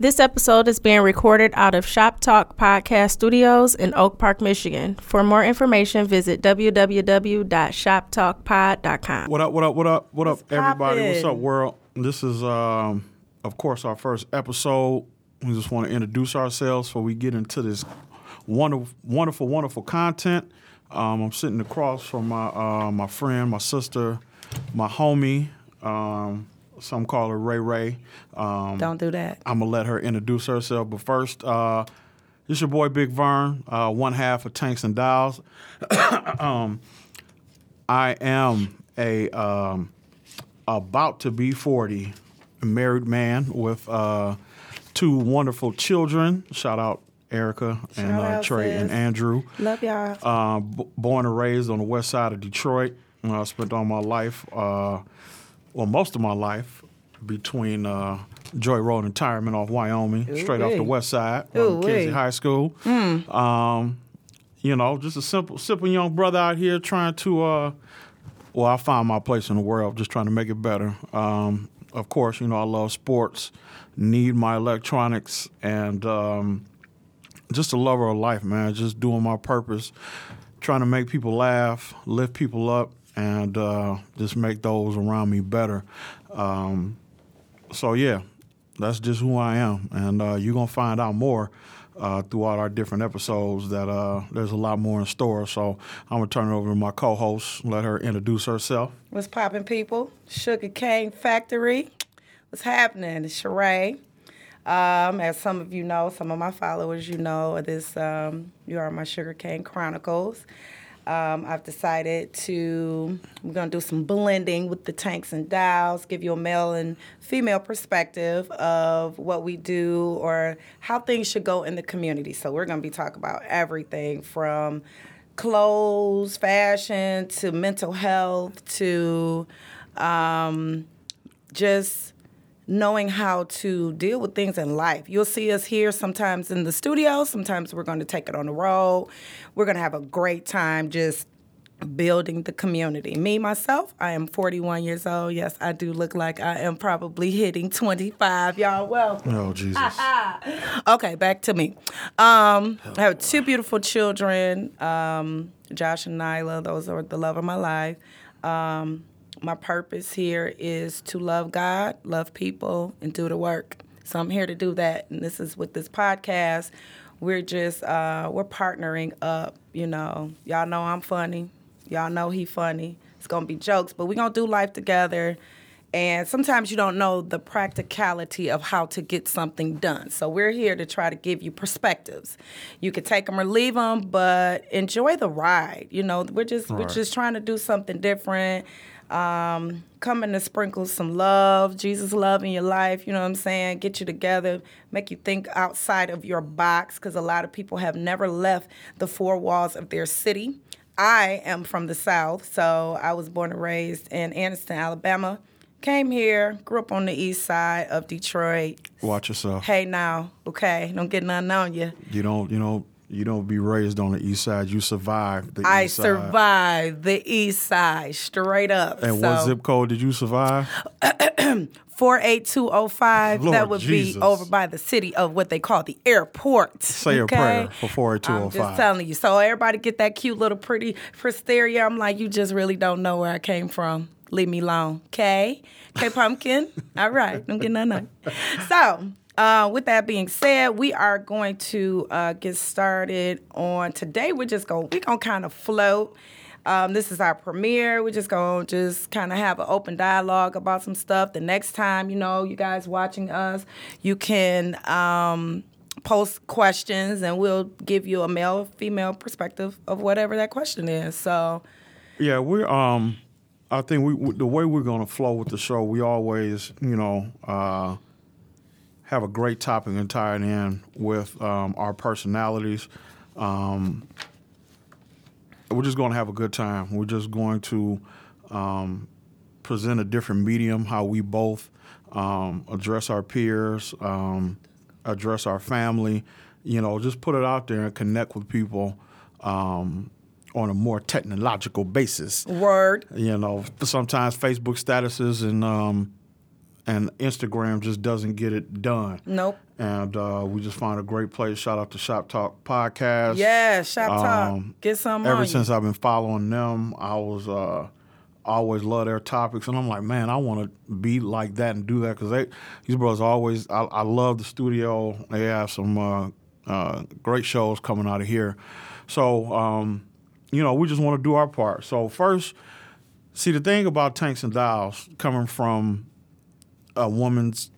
This episode is being recorded out of Shop Talk Podcast Studios in Oak Park, Michigan. For more information, visit www.shoptalkpod.com. What up, what up, what up, what up, What's everybody? What's up, world? This is, um, of course, our first episode. We just want to introduce ourselves before we get into this wonderful, wonderful, wonderful content. Um, I'm sitting across from my uh, my friend, my sister, my homie. Um, some call her Ray Ray. Um, Don't do that. I'm gonna let her introduce herself. But first, uh, this your boy Big Vern, uh, one half of Tanks and Dials. um, I am a um, about to be 40 married man with uh, two wonderful children. Shout out Erica and uh, Trey and. Andrew. Love y'all. Uh, b- born and raised on the west side of Detroit. Uh, I spent all my life, uh, well, most of my life, between uh, Joy Road and Tireman off Wyoming, straight off the west side, Ooh-wee. Kinsey High School. Um, you know, just a simple, simple young brother out here trying to. Uh, well, I found my place in the world, just trying to make it better. Um, of course, you know I love sports, need my electronics, and um, just a lover of life, man. Just doing my purpose, trying to make people laugh, lift people up, and uh, just make those around me better. Um, so yeah, that's just who I am, and uh, you're gonna find out more uh, throughout our different episodes. That uh, there's a lot more in store. So I'm gonna turn it over to my co-host, let her introduce herself. What's poppin', people? Sugar Cane Factory. What's happening? It's Sheree. Um, as some of you know, some of my followers, you know, this um, you are my Sugar Cane Chronicles. Um, I've decided to we're gonna do some blending with the tanks and dials, give you a male and female perspective of what we do or how things should go in the community. So we're gonna be talking about everything from clothes, fashion, to mental health, to um, just knowing how to deal with things in life. You'll see us here sometimes in the studio, sometimes we're going to take it on the road. We're going to have a great time just building the community. Me myself, I am 41 years old. Yes, I do look like I am probably hitting 25. Y'all welcome. Oh Jesus! Okay, back to me. Um, I have two beautiful children, um, Josh and Nyla. Those are the love of my life. Um, my purpose here is to love God, love people, and do the work. So I'm here to do that, and this is with this podcast. We're just uh, we're partnering up. You know, y'all know I'm funny. Y'all know he funny. It's gonna be jokes, but we're gonna do life together. And sometimes you don't know the practicality of how to get something done. So we're here to try to give you perspectives. You can take them or leave them, but enjoy the ride. You know, we're just we're just trying to do something different. Um, coming to sprinkle some love, Jesus love in your life. You know what I'm saying? Get you together, make you think outside of your box, because a lot of people have never left the four walls of their city. I am from the South, so I was born and raised in Anniston, Alabama. Came here, grew up on the east side of Detroit. Watch yourself. Hey now, okay, don't get nothing on you. You don't, you know, you don't be raised on the east side. You survive the I east side. I survived the east side straight up. And so what zip code did you survive? 48205, Lord that would Jesus. be over by the city of what they call the airport. Say a prayer for oh I'm 48205. just telling you. So everybody get that cute little pretty hysteria. I'm like, you just really don't know where I came from. Leave me alone. Okay? Okay, pumpkin. All right. Don't get none of it. So uh, with that being said, we are going to uh, get started on today. We're just going we're gonna kind of float. Um, this is our premiere. We're just gonna just kind of have an open dialogue about some stuff. The next time, you know, you guys watching us, you can um, post questions and we'll give you a male female perspective of whatever that question is. So Yeah, we're um I think we the way we're to flow with the show, we always, you know, uh have a great topic and tie it in with um, our personalities. Um, we're just going to have a good time. We're just going to um, present a different medium, how we both um, address our peers, um, address our family, you know, just put it out there and connect with people um, on a more technological basis. word. You know, sometimes Facebook statuses and um, and Instagram just doesn't get it done. Nope. And uh, we just found a great place. Shout out to Shop Talk Podcast. Yeah, shop talk. Um, Get some Ever since you. I've been following them, I was uh, always love their topics, and I'm like, man, I want to be like that and do that because they these brothers always. I, I love the studio. They have some uh, uh, great shows coming out of here. So um, you know, we just want to do our part. So first, see the thing about tanks and dials coming from a woman's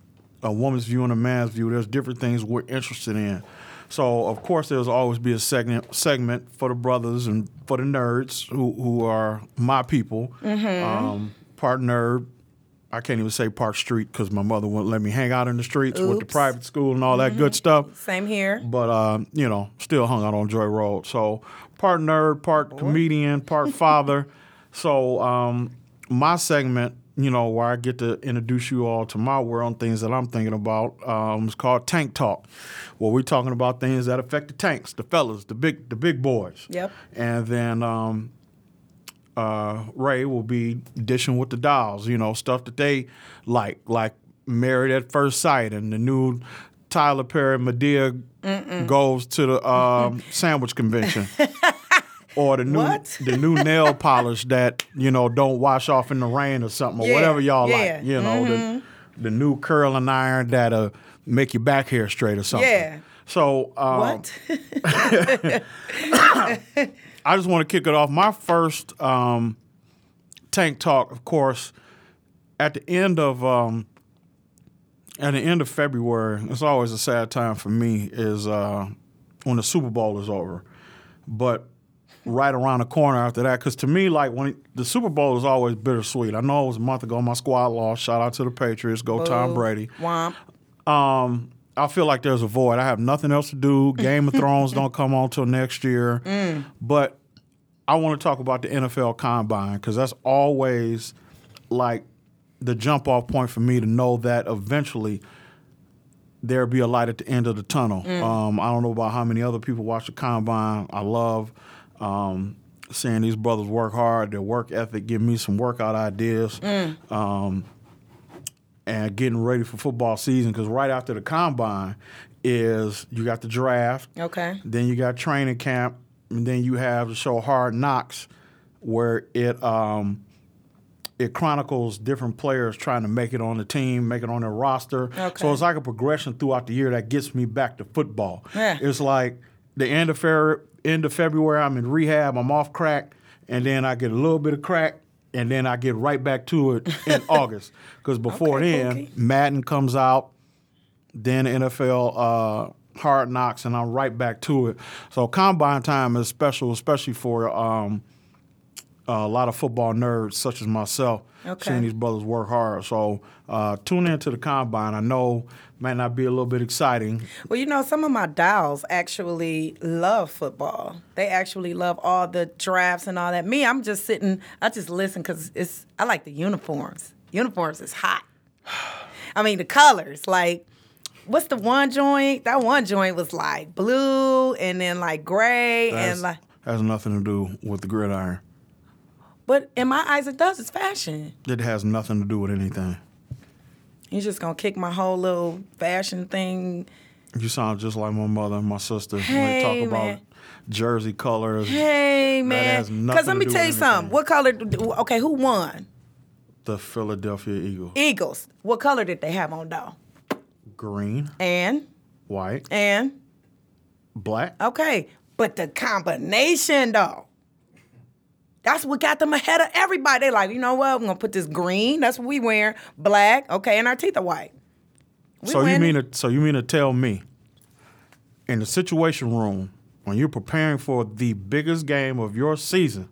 a woman's view and a man's view. There's different things we're interested in. So of course there's always be a segment segment for the brothers and for the nerds who who are my people. Um, part nerd. I can't even say part street because my mother wouldn't let me hang out in the streets with the private school and all that good stuff Same here. but uh, you know, still hung out on Joy Road. So part nerd, part comedian, part father. So um, my segment, you know, where I get to introduce you all to my world and things that I'm thinking about, um, is called Tank Talk. Where we're talking about things that affect the tanks, the fellas, the big, the big boys. Yep. And then um, uh, Ray will be dishing with the dolls, you know, stuff that they like, like Married at First Sight and the new Tyler Perry Madea goes to the um, sandwich convention. or the new What? the new nail polish that, you know, don't wash off in the rain or something or Yeah, whatever y'all yeah. Mm-hmm. like. You know, the the new curling iron that'll make your back hair straight or something. Yeah. So um, What? I just want to kick it off. My first um, tank talk, of course, at the end of um, at the end of February. It's always a sad time for me. Is uh, when the Super Bowl is over, but right around the corner after that, because to me, like when the Super Bowl is always bittersweet. I know it was a month ago. My squad lost. Shout out to the Patriots. Go Tom Brady. Womp. Um, I feel like there's a void. I have nothing else to do. Game of Thrones don't come on till next year. But I want to talk about the NFL Combine because that's always like the jump off point for me to know that eventually there'll be a light at the end of the tunnel. Um, I don't know about how many other people watch the Combine. I love um, seeing these brothers work hard. Their work ethic give me some workout ideas. Um, and getting ready for football season because right after the combine is you got the draft, Okay. then you got training camp, and then you have the show Hard Knocks, where it um, it chronicles different players trying to make it on the team, make it on their roster. Okay. So it's like a progression throughout the year that gets me back to football. Yeah. It's like the end of Fer- end of February, I'm in rehab, I'm off crack, and then I get a little bit of crack, and then I get right back to it in August. Because before Okay, then, okay. Madden comes out, then NFL uh, Hard Knocks, and I'm right back to it. So combine time is special, especially for um, a lot of football nerds such as myself. Okay. Seeing these brothers work hard. So uh, tune in to the combine. I know might not be a little bit exciting. Well, you know, some of my dolls actually love football. They actually love all the drafts and all that. Me, I'm just sitting. I just listen because it's. I like the uniforms. Uniforms is hot. I mean, the colors. Like, what's the one joint? That one joint was like blue and then like gray Has, and like. has nothing to do with the gridiron. But in my eyes, it does. It's fashion. It has nothing to do with anything. You're just gonna kick my whole little fashion thing. You sound just like my mother and my sister when Hey, they talk about jersey colors. Hey man, because let me tell you something. What color? Okay, who won? The Philadelphia Eagles. Eagles. What color did they have on though? Green, And white, and black. okay, but the combination though. That's what got them ahead of everybody. They like, you know what? We're gonna put this green. That's what we wear. Black. Okay, and our teeth are white. We so you mean to, so you mean to tell me in the situation room when you're preparing for the biggest game of your season,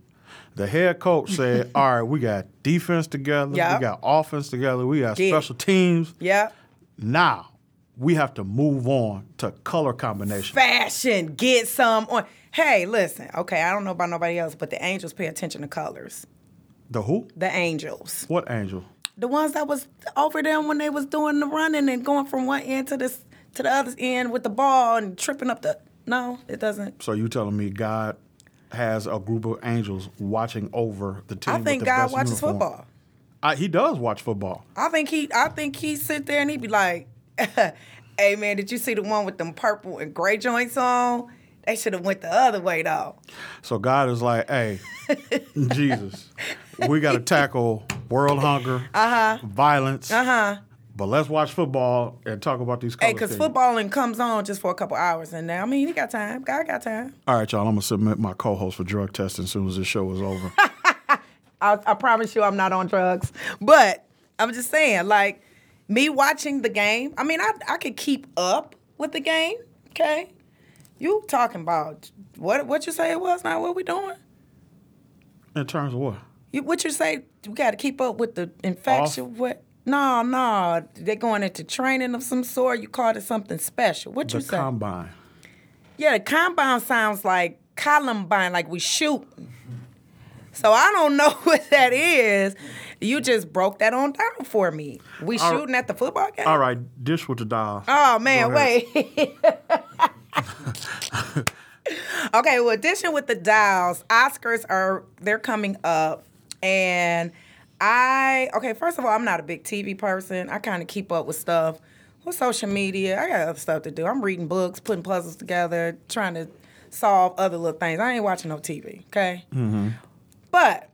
the head coach said, "All right, we got defense together, Yep. we got offense together, we got special teams. Yeah. Now we have to move on to color combination." Fashion. Get some on. Hey, listen. Okay, I don't know about nobody else, but the angels pay attention to colors. The who? The angels. What angel? the ones that was over them when they was doing the running and going from one end to this to the other end with the ball and tripping up the no it doesn't So you telling me God has a group of angels watching over the team? i with think the god watches uniform? football I, he does watch football. I think he I think he sit there and he'd be like, "Hey man, did you see the one with them purple and gray joints on? They should have went the other way though." So God is like, hey, Jesus, we got to tackle world hunger, uh-huh. violence, Uh-huh. but let's watch football and talk about these Hey, colors. cause footballing comes on just for a couple hours, and now I mean he got time. God got time. All right, y'all. I'm gonna submit my co-host for drug testing as soon as this show is over. I, I promise you, I'm not on drugs, but I'm just saying, like me watching the game. I mean, I I could keep up with the game. Okay, you talking about what? What you say it was? Not what we doing? In terms of what? You, what you say? We got to keep up with the infection. What? No, no, they're going into training of some sort. You called it something special. What you The say? combine. yeah, the combine sounds like Columbine, like we shoot. So I don't know what that is. You just broke that on down for me. We All- shooting at the football game. All right, dish with the dials. Oh man, wait. okay, well, addition with the dials, Oscars are they're coming up, and I okay. First of all, I'm not a big TV person. I kind of keep up with stuff with social media. I got other stuff to do. I'm reading books, putting puzzles together, trying to solve other little things. I ain't watching no TV. Okay, mm-hmm. but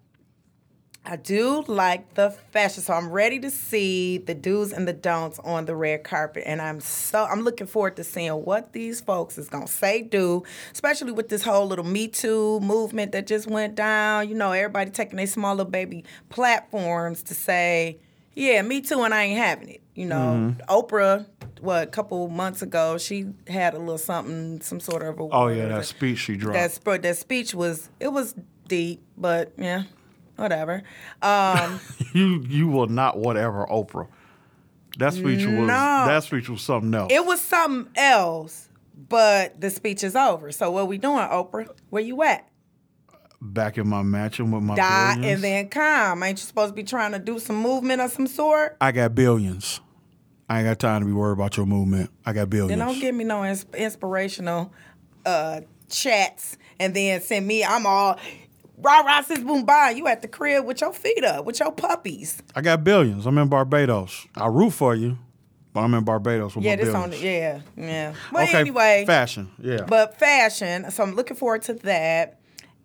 I do like the fashion, so I'm ready to see the do's and the don'ts on the red carpet, and I'm so I'm looking forward to seeing what these folks is gonna say do, especially with this whole little Me Too movement that just went down. You know, everybody taking their small little baby platforms to say, "Yeah, Me Too," and I ain't having it. You know, mm-hmm. Oprah, what a couple months ago, she had a little something, some sort of a Oh yeah, that speech she dropped. that that speech was it was deep, but yeah, whatever. Um, you you will not whatever Oprah. That speech was that speech was something else. it was something else, but the speech is over. So what we doing, Oprah? Where you at? Back in my mansion with my Die billions. and then come. Ain't you supposed to be trying to do some movement of some sort? I got billions. I ain't got time to be worried about your movement. I got billions. Then don't give me no ins- inspirational uh, chats, and then send me. I'm all rah rah sis boom bye. You at the crib with your feet up, with your puppies. I got billions. I'm in Barbados. I root for you, but I'm in Barbados with Yeah, my this billions. on. Yeah, yeah. But okay, anyway, fashion. Yeah. but fashion. So I'm looking forward to that,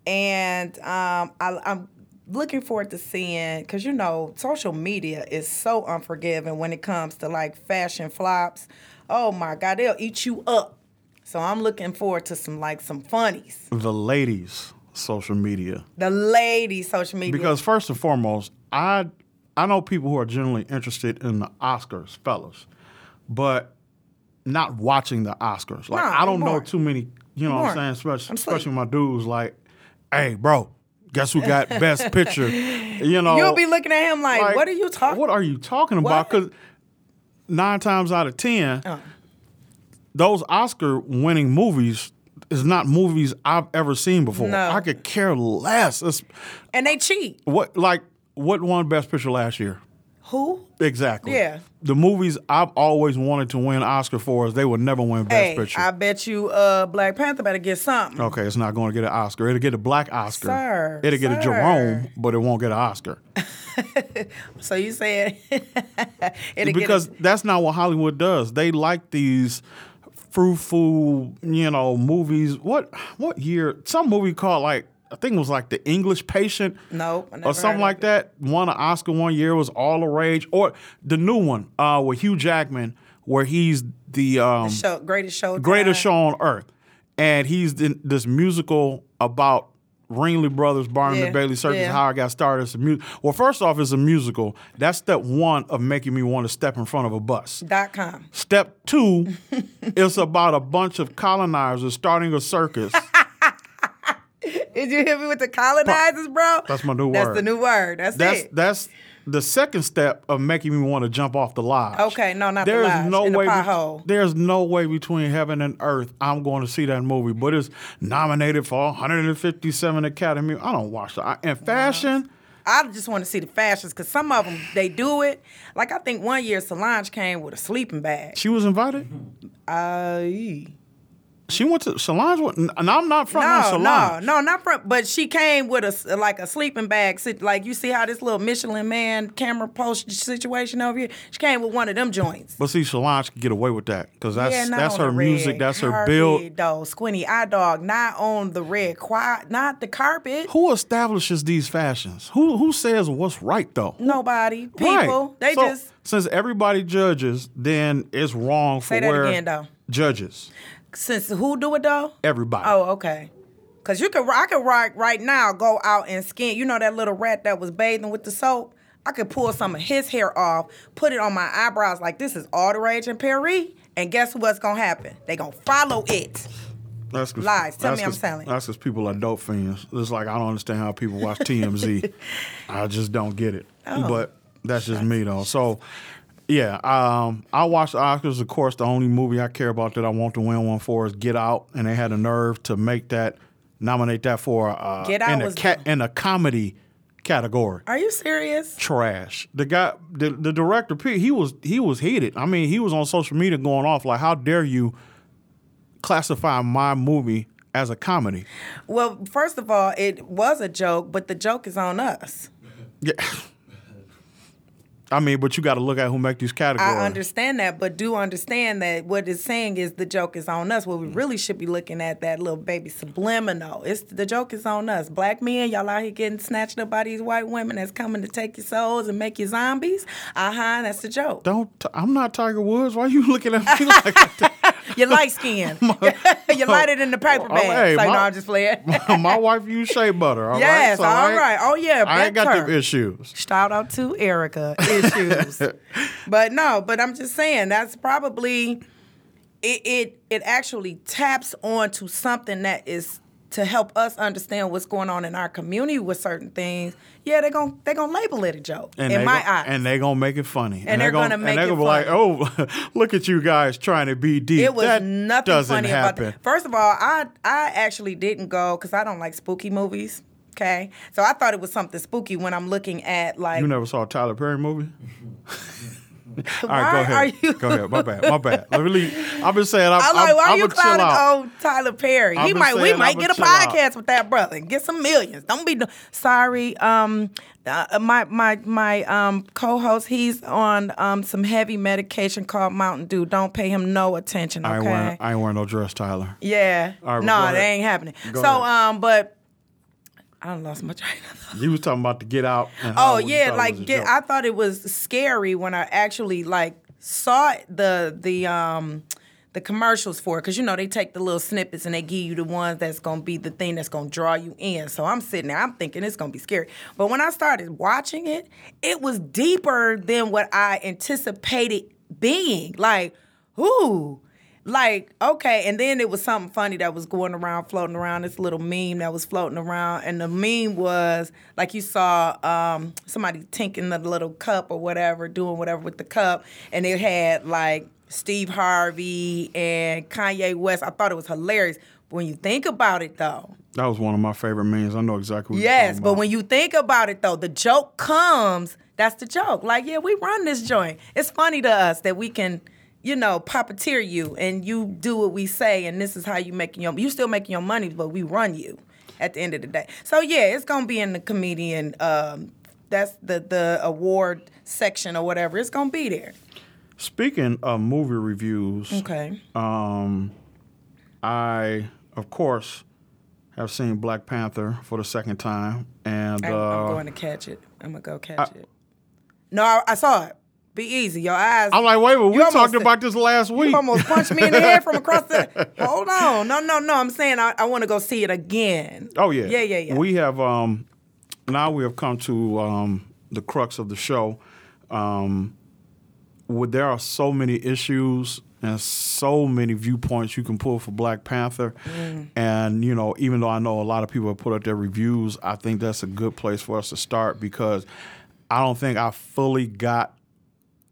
and um, I, I'm looking forward to seeing because you know social media is so unforgiving when it comes to like fashion flops. Oh my God, they'll eat you up. So I'm looking forward to some like some funnies. the ladies' social media. The ladies social media. Because first and foremost, I I know people who are generally interested in the Oscars, fellas, but not watching the Oscars. Like No, I don't I'm know too many. You know what I'm saying? Especially, I'm especially my dudes. Like, hey, bro, guess who got best picture? You know, You'll be looking at him like, like, what are you talking? What are you talking about? Because nine times out of ten, Uh. those Oscar-winning movies is not movies I've ever seen before. No. I could care less. It's, And they cheat. what like what won Best Picture last year? Who? Exactly. Yeah. The movies I've always wanted to win Oscar for is they would never win Best Hey, Picture. I bet you uh, Black Panther better get something. okay, it's not going to get an Oscar. It'll get a black Oscar. Sir, It'll get a. Jerome, but it won't get an Oscar. So you said it'll because get that's not what Hollywood does. They like these fruitful, you know, movies. What what year? Some movie called like I think it was like The English Patient. nope, or something like that. Won an Oscar one year. Was all the rage. Or the new one uh, with Hugh Jackman, where he's the um, it. Show, greatest show. greatest time. show on earth, and he's in this musical about Ringling Brothers, Barnum Yeah, and Bailey Circus. yeah. How I got started as a music. Well, first off, it's a musical. That's step one of making me want to step in front of a bus. Dot com. Step two, it's about a bunch of colonizers starting a circus. Did you hear me with the colonizers, bro? That's my new That's word. That's the new word. That's, That's it. that's the second step of making me want to jump off the lodge. Okay, no, not the there's lodge, no in the way. be- there's no way between heaven and earth. I'm going to see that movie, but it's nominated for 157 Academy. I don't watch that. And fashion. I just want to see the fashions because some of them they do it. Like I think one year Solange came with a sleeping bag. She was invited. Uh, She went to Solange. Went, and I'm not from No, Solange. no, no, not from. But she came with a like a sleeping bag. sit- Like you see how this little Michelin Man camera post situation over here. She came with one of them joints. But see, Solange can get away with that because that's yeah, that's her music, that's her carpet, build. Though squinty eye dog, not on the red quiet, not the carpet. Who establishes these fashions? Who who says what's right though? Nobody, people. Right. They So, just since everybody judges, then it's wrong for Say that where again, though. judges. Since who do it though? Everybody. Oh, okay. Cause you could, I could right right now go out and skin. You know that little rat that was bathing with the soap. I could pull some of his hair off, put it on my eyebrows like this is all the rage in Paris, and guess what's gonna happen? They gonna follow it. That's cause, Lies. Tell me I'm selling. That's because people are dope fans. It's like I don't understand how people watch TMZ. I just don't get it. Oh. But that's just me though. So yeah, um, I watched the Oscars. Of course, the only movie I care about that I want to win one for is Get Out, and they had the nerve to make that nominate that for uh, Get Out in a was ca- in a comedy category. Are you serious? trash. The guy, the, the director, he was he was heated. I mean, he was on social media going off like, "How dare you classify my movie as a comedy?" Well, first of all, it was a joke, but the joke is on us. Yeah. I mean, but you got to look at who make these categories. I understand that, but do understand that what it's saying is the joke is on us. What we really should be looking at that little baby subliminal. It's the joke is on us. Black men, y'all out here getting snatched up by these white women that's coming to take your souls and make you zombies. Uh huh. That's the joke. Don't. T- I'm not Tiger Woods. Why are you looking at me like that? You're light skinned. you lighter than the paper Oh, bag. hey, so my- no, I'm just playing. my wife use shea butter. All right. yes. So all right. Oh yeah. I ain't got them issues. Shout out to Erica issues. but no, but I'm just saying that's probably it, it it actually taps onto something that is to help us understand what's going on in our community with certain things. Yeah, they're gonna they're gonna label it a joke And in my gon- eyes. and they're gonna make it funny. And they're gonna make and they're it gonna be like, "Oh, look at you guys trying to be deep." it was that nothing funny happen. about that. First of all, I I actually didn't go because I don't like spooky movies. Okay, so I thought it was something spooky when I'm looking at like You never saw a Tyler Perry movie? All Why go ahead. are you- Go ahead. My bad. My bad. Let me leave. I've been saying I'm, I'm like, why I'm you clowning old Tyler Perry? I've he might, we might get a chill out. podcast with that brother and get some millions. Don't be sorry. Um, uh, my my my um co-host, he's on um some heavy medication called Mountain Dew. Don't pay him no attention. I ain't Okay. wearing. I ain't wearing no dress, Tyler. yeah. Right, no, that ain't happening. Go so ahead. um, but I lost my train of thought. You was talking about to get out. And Oh yeah, like get. I thought it was scary when I actually like saw the the um the commercials for it because you know they take the little snippets and they give you the ones that's gonna be the thing that's gonna draw you in. So I'm sitting there, I'm thinking it's gonna be scary. But when I started watching it, it was deeper than what I anticipated being. Like, ooh. Like, okay, and then it was something funny that was going around, floating around, this little meme that was floating around. And the meme was like you saw um, somebody tinking the little cup or whatever, doing whatever with the cup, and it had like Steve Harvey and Kanye West. I thought it was hilarious. But when you think about it though, that was one of my favorite memes. I know exactly. what you're Yes, but when you think about it though, the joke comes. That's the joke. Like, yeah, we run this joint. It's funny to us that we can, you know, puppeteer you and you do what we say, and this is how you making your. You still making your money, but we run you at the end of the day. So yeah, it's gonna be in the comedian. Um, that's the the award section or whatever. It's gonna be there. Speaking of movie reviews, Okay. um, I of course have seen Black Panther for the second time, and I'm, uh, I'm going to catch it. I'm gonna go catch it. No, I, I saw it. Be easy. Your eyes. I'm like, wait, but we talked said- about this last week. You almost punched me in the head from across the. Hold on, no, no, no. I'm saying I, I want to go see it again. Oh yeah, yeah, yeah, yeah. We have um, now we have come to um, the crux of the show. Um, with, there are so many issues and so many viewpoints you can pull for Black Panther, Mm. and you know, even though I know a lot of people have put up their reviews, I think that's a good place for us to start because I don't think I fully got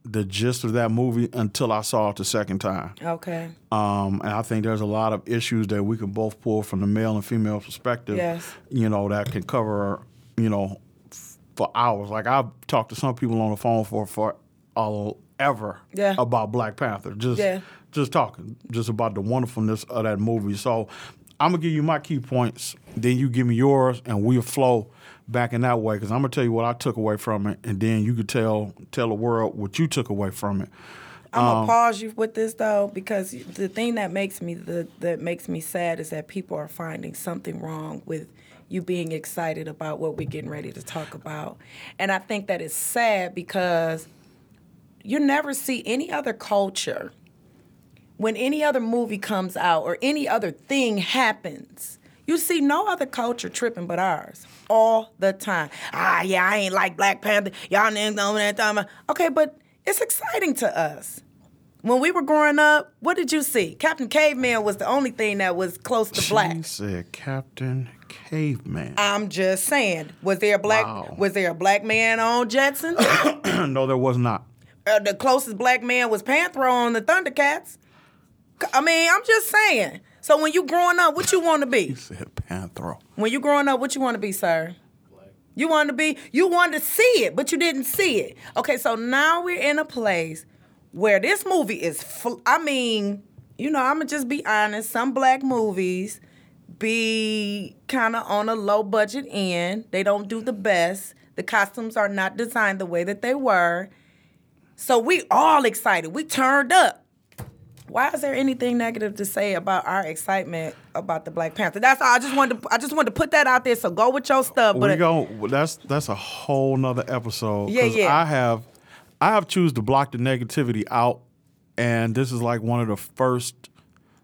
the gist of that movie until I saw it the second time. okay. Um, and I think there's a lot of issues that we can both pull from the male and female perspective. Yes. You know that can cover, you know, f- for hours. Like I've talked to some people on the phone for for uh, ever Yeah. about Black Panther. Just Yeah. just talking, just about the wonderfulness of that movie. So I'm gonna give you my key points, then you give me yours, and we'll flow back in that way. Because I'm gonna tell you what I took away from it, and then you could tell tell the world what you took away from it. I'm Um, gonna pause you with this though, because the thing that makes me the, that makes me sad is that people are finding something wrong with you being excited about what we're getting ready to talk about, and I think that is sad because you never see any other culture when any other movie comes out or any other thing happens. You see no other culture tripping but ours all the time. Ah, yeah, I ain't like Black Panther. Y'all niggas know that time. Okay, but it's exciting to us. When we were growing up, what did you see? Captain Caveman was the only thing that was close to black. She said, Captain Caveman. I'm just saying. Was there a black? Wow. Was there a black man on Jetson? no, there was not. uh, the closest black man was Panthro on the Thundercats. I mean, I'm just saying. So when you growing up, what you want to be? He said Panthro. When you growing up, what you want to be, sir? You want to be, you wanted to see it, but you didn't see it. Okay, so now we're in a place where this movie is, fl- I mean, you know, I'm to just be honest. Some black movies be kind of on a low budget end. They don't do the best. The costumes are not designed the way that they were. So we all excited. We turned up. Why is there anything negative to say about our excitement about the Black Panther? That's all. I just wanted to. I just wanted to put that out there. So go with your stuff. But we go. That's that's a whole nother episode. Yeah, yeah. I have, I have choose to block the negativity out, and this is like one of the first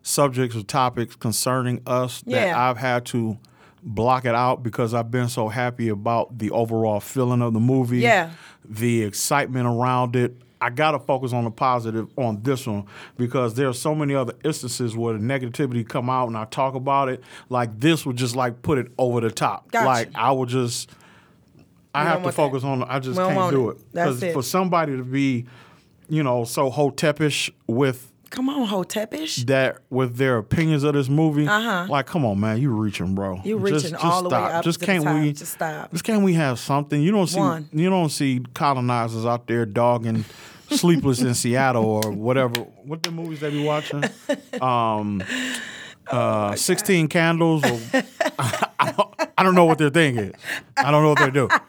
subjects or topics concerning us that Yeah. I've had to block it out because I've been so happy about the overall feeling of the movie. Yeah. the excitement around it. I gotta focus on the positive on this one because there are so many other instances where the negativity come out and I talk about it. Like this would just like put it over the top. Gotcha. Like I would just I We have to focus that. on I just We can't do it. Because for somebody to be, you know, so hotepish with come on, Hotepish. that with their opinions of this movie, Uh-huh. like, come on, man, you reaching, bro. You Just- reaching just all the way stop. up Just can't top. we? Just stop. Just can't we have something? You don't see. One. You don't see colonizers out there dogging Sleepless in Seattle or whatever. What the movies they be watching? Um, uh, Sixteen Candles. Or, I, I don't know what their thing is. I don't know what they do.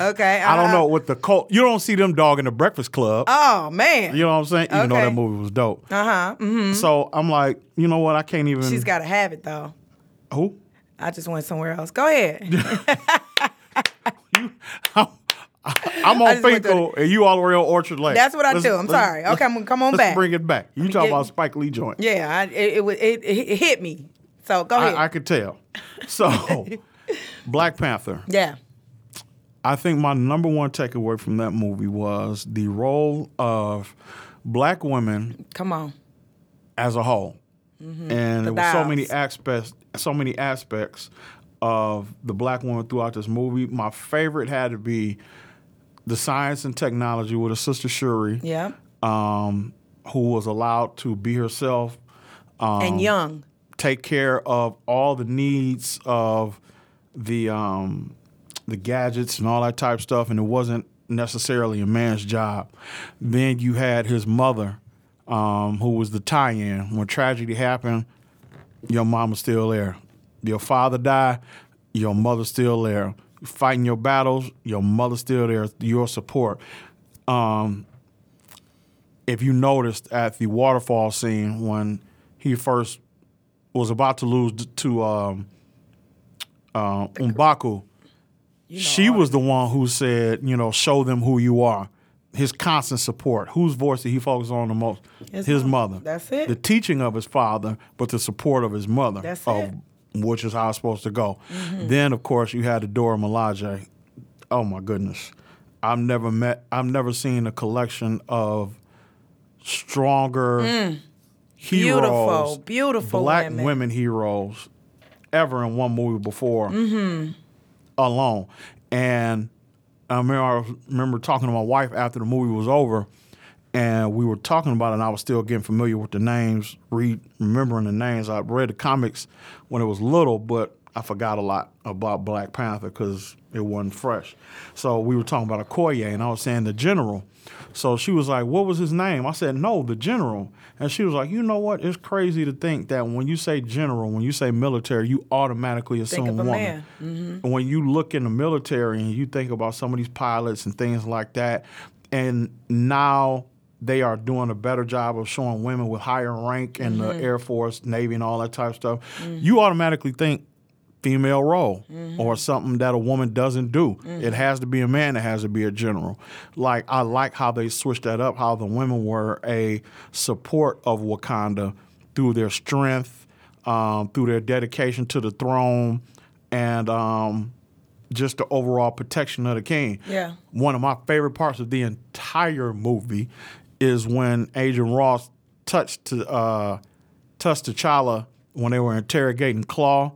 Okay. I don't uh-huh. know what the cult. You don't see them dogging the Breakfast Club. Oh man. You know what I'm saying? Even though that movie was dope. Uh huh. hmm So I'm like, you know what? I can't even. She's got to have it though. who? I just went somewhere else. Go ahead. I'm, I'm on Fenkell and you all the way on Orchard Lake. That's what I Let's- do. I'm sorry. Okay, I'm gonna come on let's back. bring it back. You talking about Spike Lee joint? yeah, I, it, it it, it hit me. So go ahead. I, I could tell. So, Black Panther. yeah. I think my number one takeaway from that movie was the role of black women Come on. as a whole, and there were so many aspects, so many aspects of the black woman throughout this movie. My favorite had to be the science and technology with her sister Shuri, Yeah. um, who was allowed to be herself, um, and young. take care of all the needs of the um, the gadgets and all that type stuff, and it wasn't necessarily a man's job. Then you had his mother, um, who was the tie-in when tragedy happened. Your mom was still there. Your father died. Your mother's still there. Fighting your battles. Your mother's still there. Your support. Um, if you noticed at the waterfall scene when he first was about to lose to um, uh, M'Baku, You know, she was the one who said, you know, show them who you are. His constant support. Whose voice did he focus on the most? His His, mother. That's it. The teaching of his father, but the support of his mother. That's of, it. Mm-hmm. Which is how it's supposed to go. Then, of course, you had Adora Dora Milaje. Oh my goodness, I've never met. I've never seen a collection of stronger heroes, Mm. Beautiful, beautiful black women. women heroes ever in one movie before Mm-hmm. alone. And I remember, I remember talking to my wife after the movie was over, and we were talking about it, and I was still getting familiar with the names, read, remembering the names. I read the comics when it was little, but I forgot a lot about Black Panther because it wasn't fresh. So we were talking about Okoye, and I was saying the general. So she was like, "What was his name?" I said, "No, the general." And she was like, "You know what? It's crazy to think that when you say general, when you say military, you automatically assume Think of a woman. man. Mm-hmm. And When you look in the military and you think about some of these pilots and things like that, and now they are doing a better job of showing women with higher rank in the Air Force, Navy, and all that type of stuff, you automatically think female role or something that a woman doesn't do. It has to be a man that has to be a general. Like I like how they switched that up, how the women were a support of Wakanda through their strength, um, through their dedication to the throne, and um, just the overall protection of the king. Yeah. One of my favorite parts of the entire movie is when Agent Ross touched to uh, touched T'Challa when they were interrogating Klaue.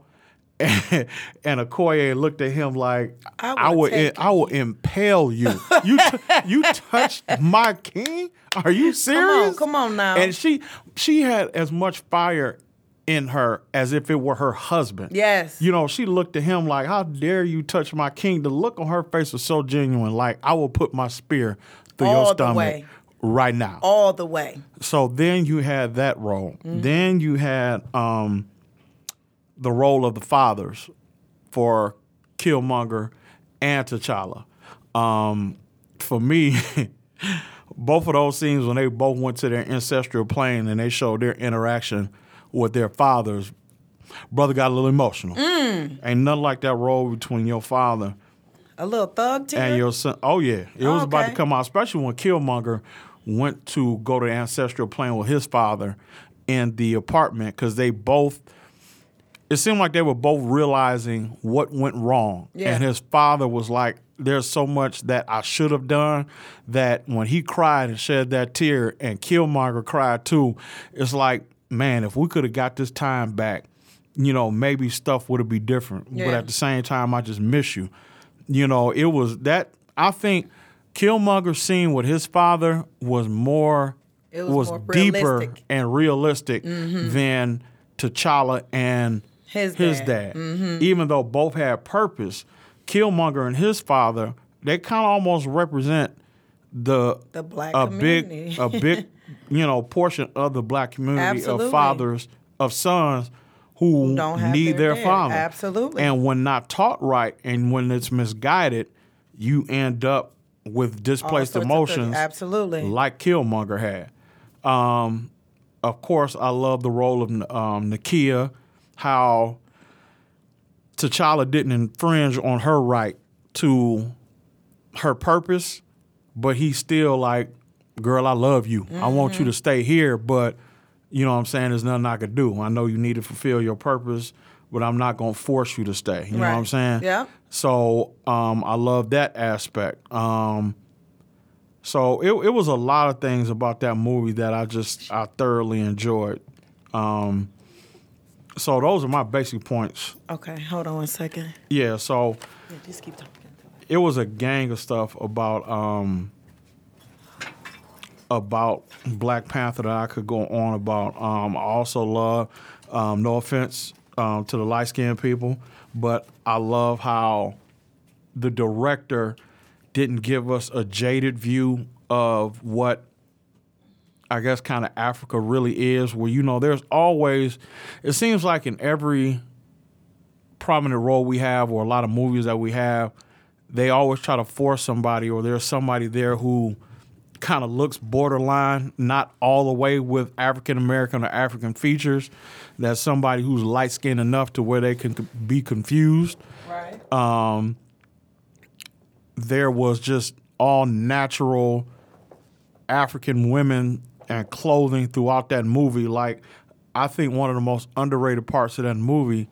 And, and Okoye looked at him like, I "I, will I will impale you. You, t- you touched my king? Are you serious? come on now. And she, she had as much fire in her as if it were her husband. Yes. You know, she looked at him like, "How dare you touch my king?" The look on her face was so genuine, like, "I will put my spear through All your the stomach way. right now." All the way. So then you had that role. Then you had um, the role of the fathers for Killmonger and T'Challa. Um, for me, both of those scenes when they both went to their ancestral plane and they showed their interaction with their fathers, brother got a little emotional. Ain't nothing like that role between your father A little thug tear. and your son. Oh yeah, it was about to come out, especially when Killmonger went to go to the ancestral plane with his father in the apartment because they both. It seemed like they were both realizing what went wrong, Yeah. and his father was like, "There's so much that I should have done." That when he cried and shed that tear, and Killmonger cried too, it's like, man, if we could have got this time back, you know, maybe stuff would have been different. But at the same time, I just miss you. You know, it was that I think Killmonger scene with his father was more It was more deeper realistic. Mm-hmm. and realistic than T'Challa and His his dad. Mm-hmm. Even though both had purpose, Killmonger and his father, they kind of almost represent the The black a community. big a big you know portion of the black community Absolutely. of fathers of sons who, don't have need their their, father. Absolutely. And when not taught right and when it's misguided, you end up with displaced sorts of things. emotions. Absolutely. Like Killmonger had. Um, of course, I love the role of um, Nakia, how T'Challa didn't infringe on her right to her purpose, but he's still like, girl, I love you. I want Mm-hmm. you to stay here, but you know what I'm saying? There's nothing I could do. I know you need to fulfill your purpose, but I'm not going to force you to stay. You know what I'm saying? Yeah. So um, I love that aspect. Um, so it, it was a lot of things about that movie that I just I thoroughly enjoyed. Um, so those are my basic points. Okay, hold on one second. Yeah. So Yeah, just keep talking. it was a gang of stuff about um about Black Panther that I could go on about. Um, I also love, um, no offense um, to the light skinned people, but I love how the director didn't give us a jaded view of what I guess kind of Africa really is, where you know there's always it seems like in every prominent role we have or a lot of movies that we have, they always try to force somebody or there's somebody there who kind of looks borderline, not all the way with African American or African features. That's somebody who's light skinned enough to where they can be confused Right. Um, there was just all natural African women and clothing throughout that movie. Like, I think one of the most underrated parts of that movie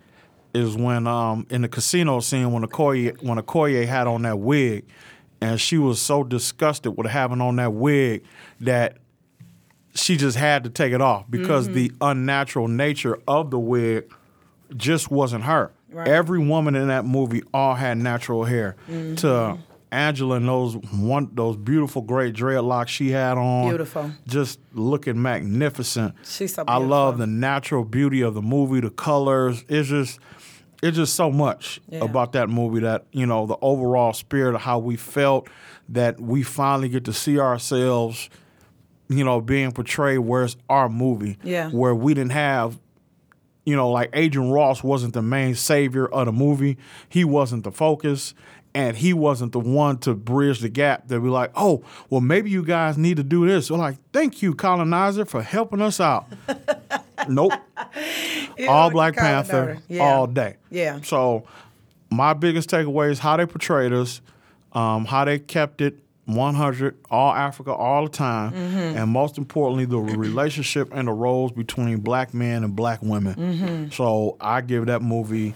is when um, in the casino scene when Okoye when Okoye had on that wig, and she was so disgusted with having on that wig that she just had to take it off because the unnatural nature of the wig just wasn't her. Right. Every woman in that movie all had natural hair. To Angela and those one those beautiful gray dreadlocks she had on. Beautiful. Just looking magnificent. She's so beautiful. I love the natural beauty of the movie, the colors. It's just it's just so much Yeah. about that movie that you know the overall spirit of how we felt that we finally get to see ourselves you know being portrayed where it's our movie Yeah. where we didn't have you know like Agent Ross wasn't the main savior of the movie he wasn't the focus and he wasn't the one to bridge the gap that we like oh well maybe you guys need to do this we're like thank you colonizer for helping us out nope You all Black Panther. Yeah. all day. Yeah. So my biggest takeaway is how they portrayed us, um, how they kept it 100 all Africa all the time, Mm-hmm. and most importantly the relationship and the roles between black men and black women. Mm-hmm. So I give that movie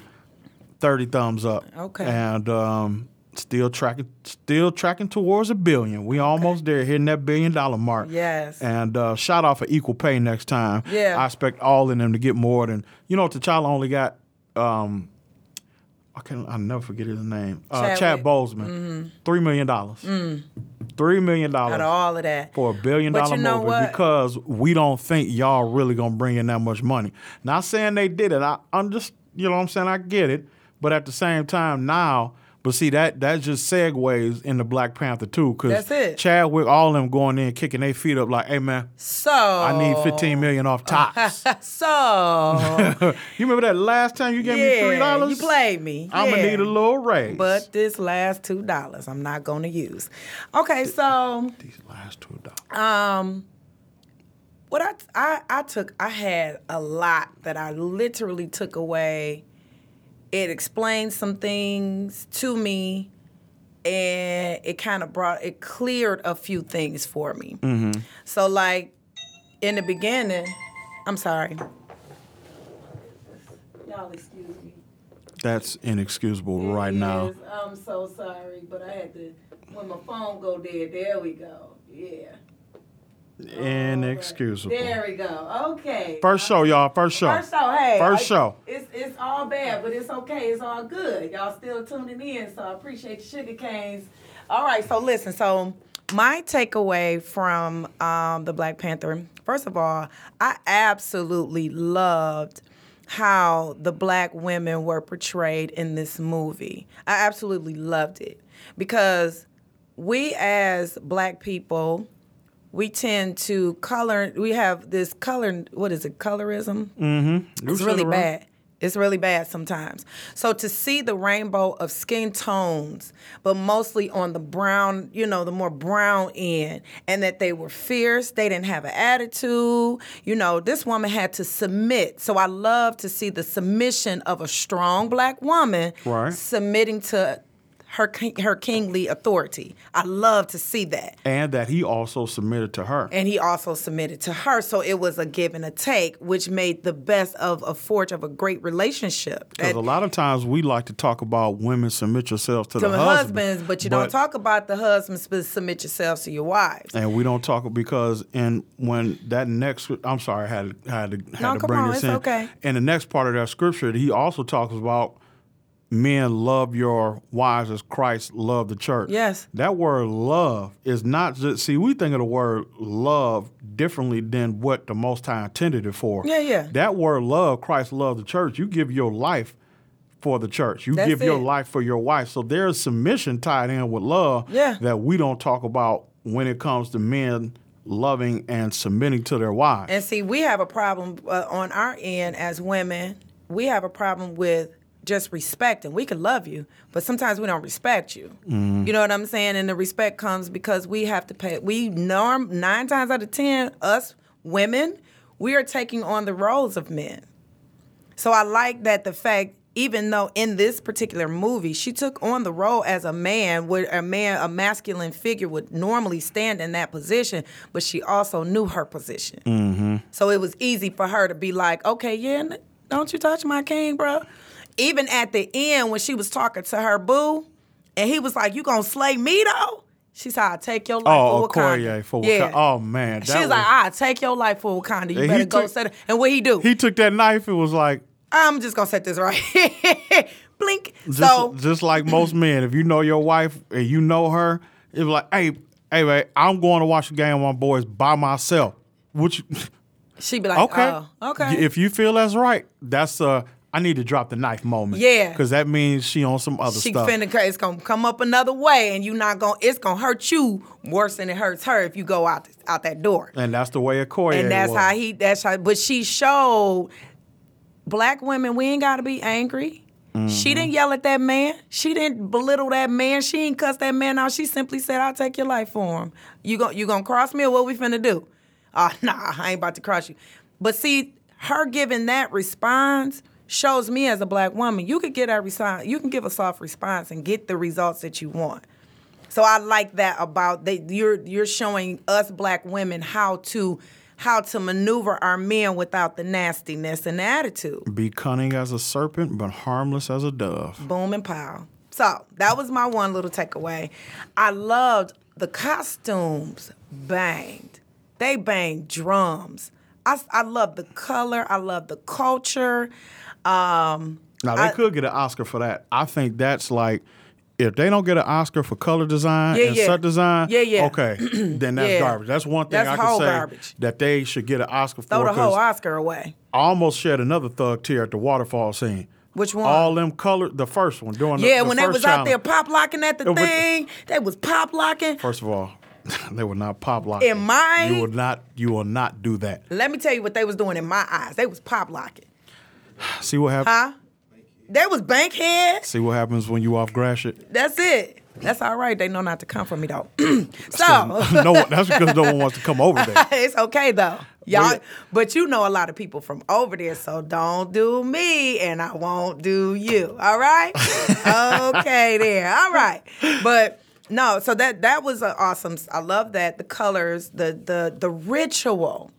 30 thumbs up. Okay. And um, still tracking still tracking towards a billion. We almost there hitting that billion dollar mark. Yes. And uh, shout out for equal pay next time. Yeah. I expect all of them to get more than you know. T'Challa only got um, I can I never forget his name. Uh, Chad Chadwick. Boseman. Three million dollars. Three million dollars. Out of all of that. for a billion dollar you know movie what? because we don't think y'all really gonna bring in that much money. Not saying they did it. I, I'm just you know what I'm saying I get it, but at the same time now. But see that that just segues into Black Panther too, because That's it. Chadwick, all of them going in kicking their feet up like, "Hey man, So I need 15 million off tops." So you remember that last time you gave me three dollars? you played me. I'm gonna need a little raise. But this last two dollars, I'm not gonna use. Okay, so these last two dollars. um, what I I I took, I had a lot that I literally took away. It explained some things to me, and it kind of brought it cleared a few things for me. Mm-hmm. So like in the beginning, I'm sorry. Y'all excuse me. That's inexcusable It right now. I'm so sorry, but I had to when my phone go dead. There we go. Yeah. Inexcusable. There we go. Okay. First show, y'all. First show. First show. Hey. First show. It's it's all bad, but it's okay. It's all good. Y'all still tuning in, so I appreciate the sugar canes. All right. So listen. So my takeaway from um, the Black Panther. First of all, I absolutely loved how the black women were portrayed in this movie. I absolutely loved it because we as black people we tend to color we have this color what is it colorism? Mm-hmm. it's really bad. It's really bad sometimes. So to see the rainbow of skin tones but mostly on the brown you know the more brown end and that they were fierce they didn't have an attitude. You know this woman had to submit. So i love to see the submission of a strong black woman Right. submitting to her king, her kingly authority i love to see that And that he also submitted to her. and he also submitted to her. So it was a give and a take, which made the best of a forge of a great relationship. Because And a lot of times we like to talk about women submit yourselves to, to the the husband, husbands, but you don't talk about the husbands, but submit yourselves to your wives. And we don't talk because and when that next I'm sorry I had had to had No, to come bring on, this it's in. okay. And the next part of that scripture, he also talks about men love your wives as Christ loved the church. Yes. That word love is not just see, we think of the word love differently than what the most high intended it for. Yeah, yeah. That word love, Christ loved the church. You give your life for the church. You That's give your life for your wife. So there's submission tied in with love Yeah. that we don't talk about when it comes to men loving and submitting to their wives. And see, we have a problem uh, on our end as women. We have a problem with just respect and We can love you, but sometimes we don't respect you. You know what I'm saying? And the respect comes because we have to pay. We norm nine times out of ten, us women, we are taking on the roles of men. So I like that the fact, even though in this particular movie she took on the role as a man, where a man, a masculine figure would normally stand in that position, but she also knew her position. Mm-hmm. So it was easy for her to be like, okay, yeah, don't you touch my king, bro. Even at the end when she was talking to her boo, and he was like, "You gonna slay me though?" She said, "I'll take your life oh, for Wakanda." Okoye for yeah. Wakanda. Oh man, She was, like, "I'll take your life for Wakanda. You better go took- set it." And what he do? he took that knife and was like, I'm just gonna set this right. Blink. just, so just like most men, if you know your wife and you know her, it's like, hey, hey, man, I'm going to watch the game with my boys by myself. Which, she'd be like, okay, oh, okay. If you feel that's right, that's uh, I need to drop the knife moment. Yeah. because that means she on some other She stuff. She finna, it's gonna come up another way, and you not gonna. It's gonna hurt you worse than it hurts her if you go out out that door. and that's the way Okoye and that's was. how he. That's how. But she showed black women we ain't gotta be angry. Mm-hmm. She didn't yell at that man. She didn't belittle that man. She didn't cuss that man out. She simply said, "I'll take your life for him. You gon' you gonna cross me or what we finna do? Ah, nah, I ain't about to cross you." But see, her giving that response shows me as a black woman, you could get a response. You can give a soft response and get the results that you want. So I like that about they you're you're showing us black women how to how to maneuver our men without the nastiness and attitude. Be cunning as a serpent, but harmless as a dove. Boom and pow. So that was my one little takeaway. I loved the costumes banged. They banged drums. I, I love the color. I love the culture. Um, Now they I- could get an Oscar for that. I think that's like if they don't get an Oscar for color design Yeah, and yeah. set design, Yeah, yeah. okay, then that's Yeah. garbage. That's one thing That's I can say garbage. that they should get an Oscar throw for. the whole Oscar away. I almost shed another thug tear at the waterfall scene. Which one? All them color, the first one the Yeah, the when they was out there pop locking at the was- thing, they was pop locking. First of all, they were not pop locking. In my- you will not, you will not do that. Let me tell you what they was doing in my eyes. They was pop locking. See what happens. Huh? They was bankhead. See what happens when you off grass it. That's it. That's all right. They know not to come for me though. so no, one- that's because no one wants to come over there. it's okay though. Y'all, but you know a lot of people from over there, so don't do me and I won't do you. All right? okay there. All right. But no, so that that was awesome. I love that the colors, the the the ritual.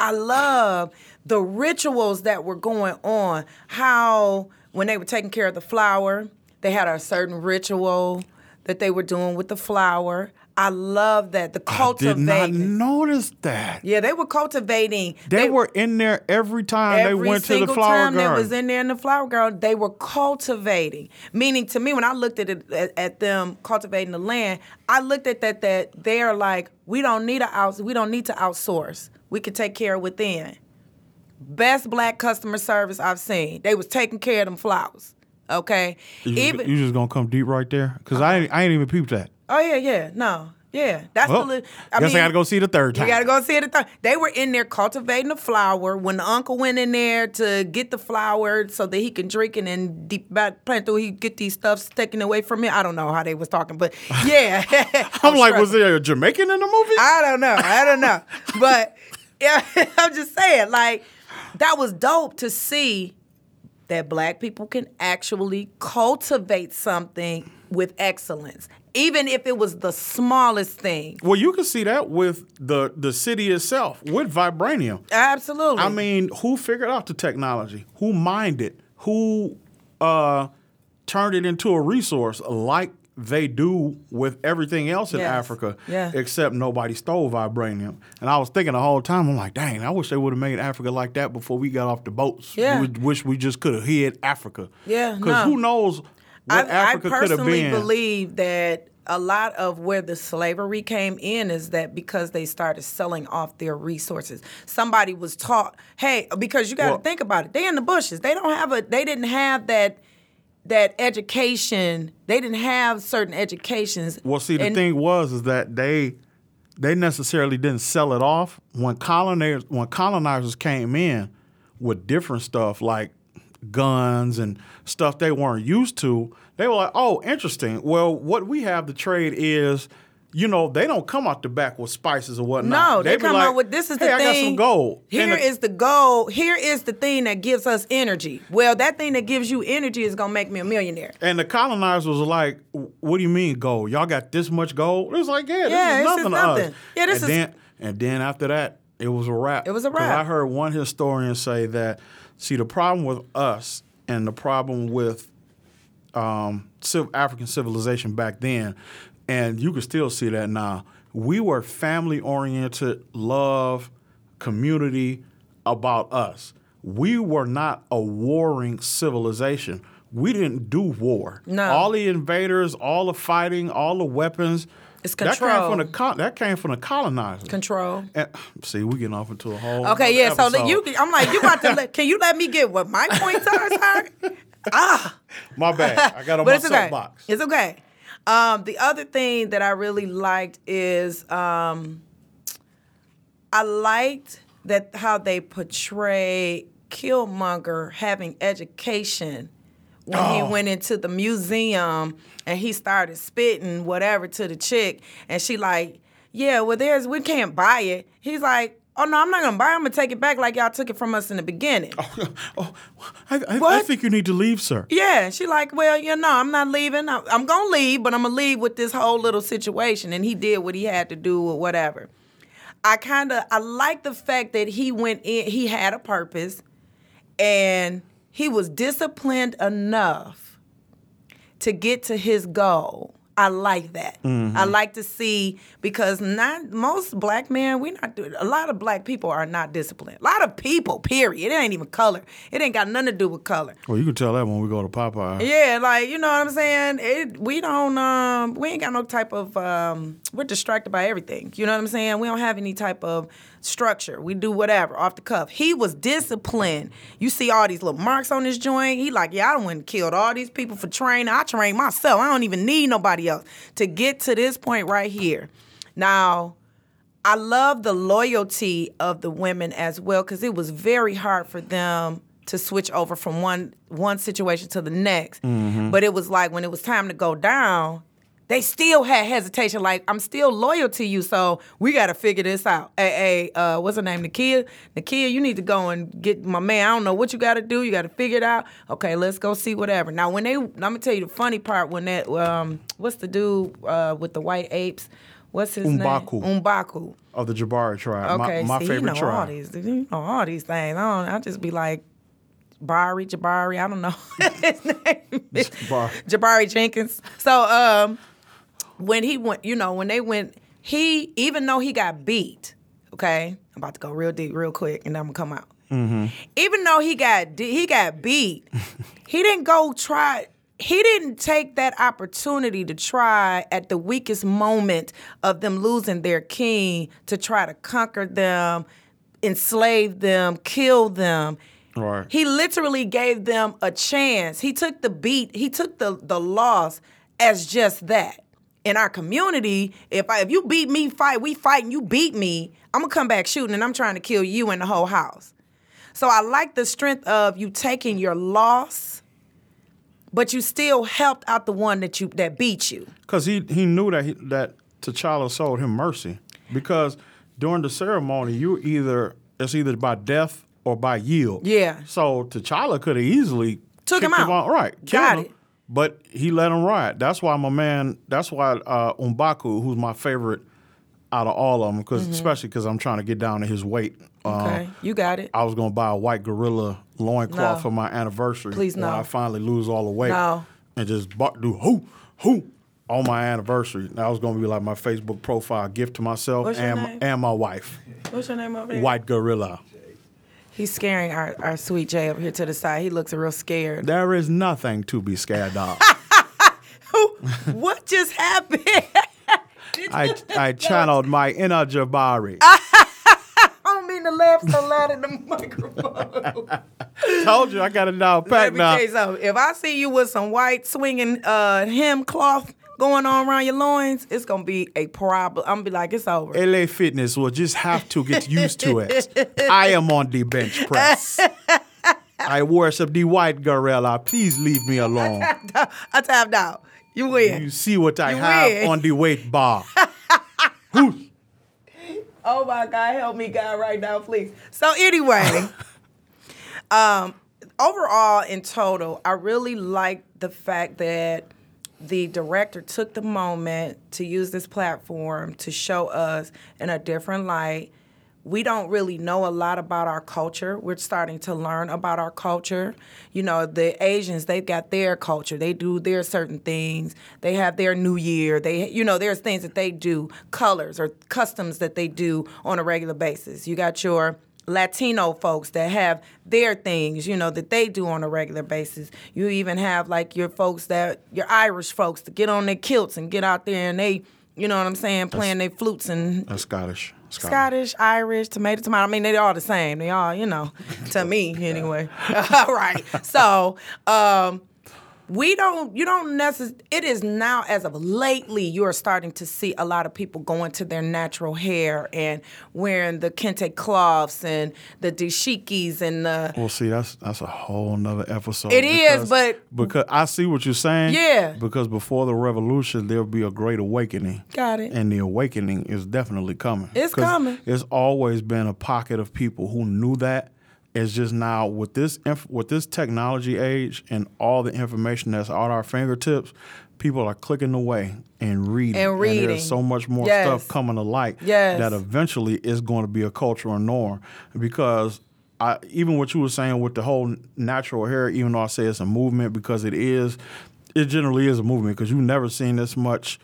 I love the rituals that were going on. How when they were taking care of the flower, they had a certain ritual that they were doing with the flower. I love that the I did not notice that. Yeah, they were cultivating. They, were in there every time they every went to the single flower time garden. they was in there in the flower garden. They were cultivating. Meaning to me, when I looked at it at, at them cultivating the land, I looked at that that they're like, we don't need to out, we don't need to outsource. We can take care of within. Best black customer service I've seen. They was taking care of them flowers. Okay, you, just, you just gonna come deep right there? Because I, ain't, I ain't even peeped that. oh yeah, yeah, no, yeah. That's Well, the. li- I guess I gotta go see the third time. You gotta go see it. a third. They were in there cultivating the flower. When the uncle went in there to get the flower so that he can drink it and deep back plant through, he get these stuffs taken away from him. I don't know how they was talking, but yeah. I'm like, was there a Jamaican in the movie? I don't know. I don't know. But yeah, I'm just saying, like, that was dope to see that black people can actually cultivate something with excellence, even if it was the smallest thing. well, you can see that with the the city itself with vibranium. Absolutely. I mean, who figured out the technology? Who mined it? Who uh, turned it into a resource like they do with everything else in Yes. Africa? Yeah. Except nobody stole vibranium. And I was thinking the whole time, I'm like, dang, I wish they would have made Africa like that before we got off the boats. Yeah. We wish we just could have hid Africa. Yeah, Because no. who knows what I, Africa could have been. I personally believe that a lot of where the slavery came in is that because they started selling off their resources. Somebody was taught, hey, because you got to Well- think about it. They in the bushes. They don't have a. They didn't have that. That education, they didn't have certain educations. Well, see, the And- thing was is that they they necessarily didn't sell it off when colonizers when colonizers came in with different stuff like guns and stuff they weren't used to. They were like, "Oh, interesting. Well, what we have to trade is." You know, they don't come out the back with spices or whatnot. No, they, be come like, out with this is hey, the I got thing. some gold. Here is the- gold. Here is the thing that gives us energy. Well, that thing that gives you energy is gonna make me a millionaire. And the colonizers was like, "What do you mean gold? Y'all got this much gold?" It was like, "Yeah, this Yeah, is this is nothing to nothing. us." Yeah, this and is- Then, and then after that, it was a wrap. It was a wrap. I heard one historian say that. See, the problem with us and the problem with um, African civilization back then, and you can still see that now. We were family oriented, love, community about us. We were not a warring civilization. We didn't do war. No. All the invaders, all the fighting, all the weapons, It's control. That came from the col- that came from the colonizers. Control. And- see, we getting off into a whole. Okay, yeah. So episode. that you, I'm like, you about to let? Can you let me get what my points are, sir? ah, My bad. I got on but my it's okay. soapbox. It's okay. Um, the other thing that I really liked is um, I liked that how they portray Killmonger having education when Oh. he went into the museum and he started spitting whatever to the chick and she like, yeah, well there's we can't buy it. He's like, oh no, I'm not gonna buy it. I'm gonna take it back like y'all took it from us in the beginning. Oh, oh, I, I, I What? think you need to leave, sir. Yeah, she like, well, you know, I'm not leaving. I'm, I'm gonna leave, but I'm gonna leave with this whole little situation. And he did what he had to do or whatever. I kind of I like the fact that he went in. He had a purpose, and he was disciplined enough to get to his goal. I like that. I like to see because not most black men we're not do a lot of black people are not disciplined. A lot of people, period. It ain't even color. It ain't got nothing to do with color. Well, you can tell that when we go to Popeye. Yeah, like you know what I'm saying. It, we don't. Um, we ain't got no type of. Um, we're distracted by everything. You know what I'm saying. We don't have any type of structure. We do whatever off the cuff. He was disciplined. You see all these little marks on his joint. He like, yeah, I done went and killed all these people for training. I trained myself. I don't even need nobody else to get to this point right here. Now, I love the loyalty of the women as well because it was very hard for them to switch over from one one situation to the next. Mm-hmm. But it was like when it was time to go down, they still had hesitation. Like I'm still loyal to you, so we got to figure this out. Hey, hey, uh, what's her name? Nakia. Nakia, you need to go and get my man. I don't know what you got to do. You got to figure it out. Okay, let's go see whatever. Now, when they, I'm gonna tell you the funny part when that, um, what's the dude uh, with the white apes? What's his M'Baku. name? M'Baku. M'Baku of the Jabari tribe. Okay, my, my see, favorite you know all these, you know all these things. I don't. I just be like, Bari, Jabari. I don't know his name. Jabari. Jabari Jenkins. So, um, when he went, you know, when they went, he even though he got beat. Okay, I'm about to go real deep, real quick, and then I'm gonna come out. Mm-hmm. Even though he got he got beat, he didn't go try. He didn't take that opportunity to try at the weakest moment of them losing their king to try to conquer them, enslave them, kill them. Right. He literally gave them a chance. He took the beat, he took the the loss as just that. In our community, if I if you beat me, fight, we fight and you beat me, I'm gonna come back shooting and I'm trying to kill you and the whole house. So I like the strength of you taking your loss, but you still helped out the one that you that beat you. Because he, he knew that he, that T'Challa showed him mercy. Because during the ceremony, you either it's either by death or by yield. Yeah. So T'Challa could have easily Took him out. right? Got him, it. But he let him ride. That's why my man. That's why uh, M'Baku, who's my favorite out of all of them, because especially because I'm trying to get down to his weight. Mm-hmm. Okay, you got it. I was gonna buy a white gorilla loincloth No. for my anniversary. Please, when no. I finally lose all the weight. No. And just do who who on my anniversary. That was gonna be like my Facebook profile gift to myself What's and name? and my wife. What's your name over there? White gorilla. He's scaring our, our sweet Jay over here to the side. He looks real scared. There is nothing to be scared of. what just happened? I I channeled my inner Jabari. I don't mean to laugh so loud in the microphone. Told you I got it down pat now. tell you something. If I see you with some white swinging uh, hem cloth going on around your loins, it's gonna be a problem. I'm gonna be like, it's over. LA Fitness will just have to get used to it. I am on the bench press. I worship the white gorilla. Please leave me alone. I tapped out. You win. You see what I You have win. on the weight bar. Oh my God, help me, God, right now, please. So anyway, um, overall, in total, I really like the fact that the director took the moment to use this platform to show us in a different light. We don't really know a lot about our culture. We're starting to learn about our culture. You know, the Asians, they've got their culture. They do their certain things. They have their New Year. They, you know, there's things that they do, colors or customs that they do on a regular basis. You got your Latino folks that have their things, you know, that they do on a regular basis. You even have like your folks that your Irish folks to get on their kilts and get out there and they You know what I'm saying? Playing their flutes and That's Scottish. Scottish, Irish, tomato, tomato. I mean, they're all the same. They all, you know, to me anyway. all right. So, um, we don't you don't necessarily it is now as of lately you are starting to see a lot of people going to their natural hair and wearing the kente cloths and the dashikis and the Well, see, that's that's a whole nother episode. It is, but- because I see what you're saying. Yeah. Because before the revolution, there'll be a great awakening. Got it. And the awakening is definitely coming. it's coming. It's always been a pocket of people who knew that. It's just now with this inf- with this technology age and all the information that's at our fingertips, people are clicking away and reading. And reading. there's so much more Yes. stuff coming to light Yes. that eventually is going to be a cultural norm because I, even what you were saying with the whole natural hair, even though I say it's a movement because it is, it generally is a movement because you've never seen this much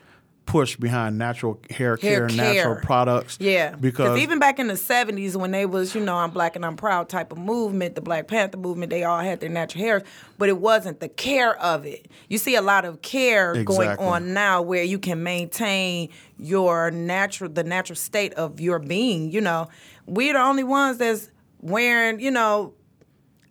push behind natural hair, Hair care, natural products. Yeah, because even back in the '70s when they was, you know, I'm black and I'm proud type of movement, the Black Panther movement, they all had their natural hair, but it wasn't the care of it. You see a lot of care going on now where you can maintain your natural, the natural state of your being. You know, we're the only ones that's wearing, you know.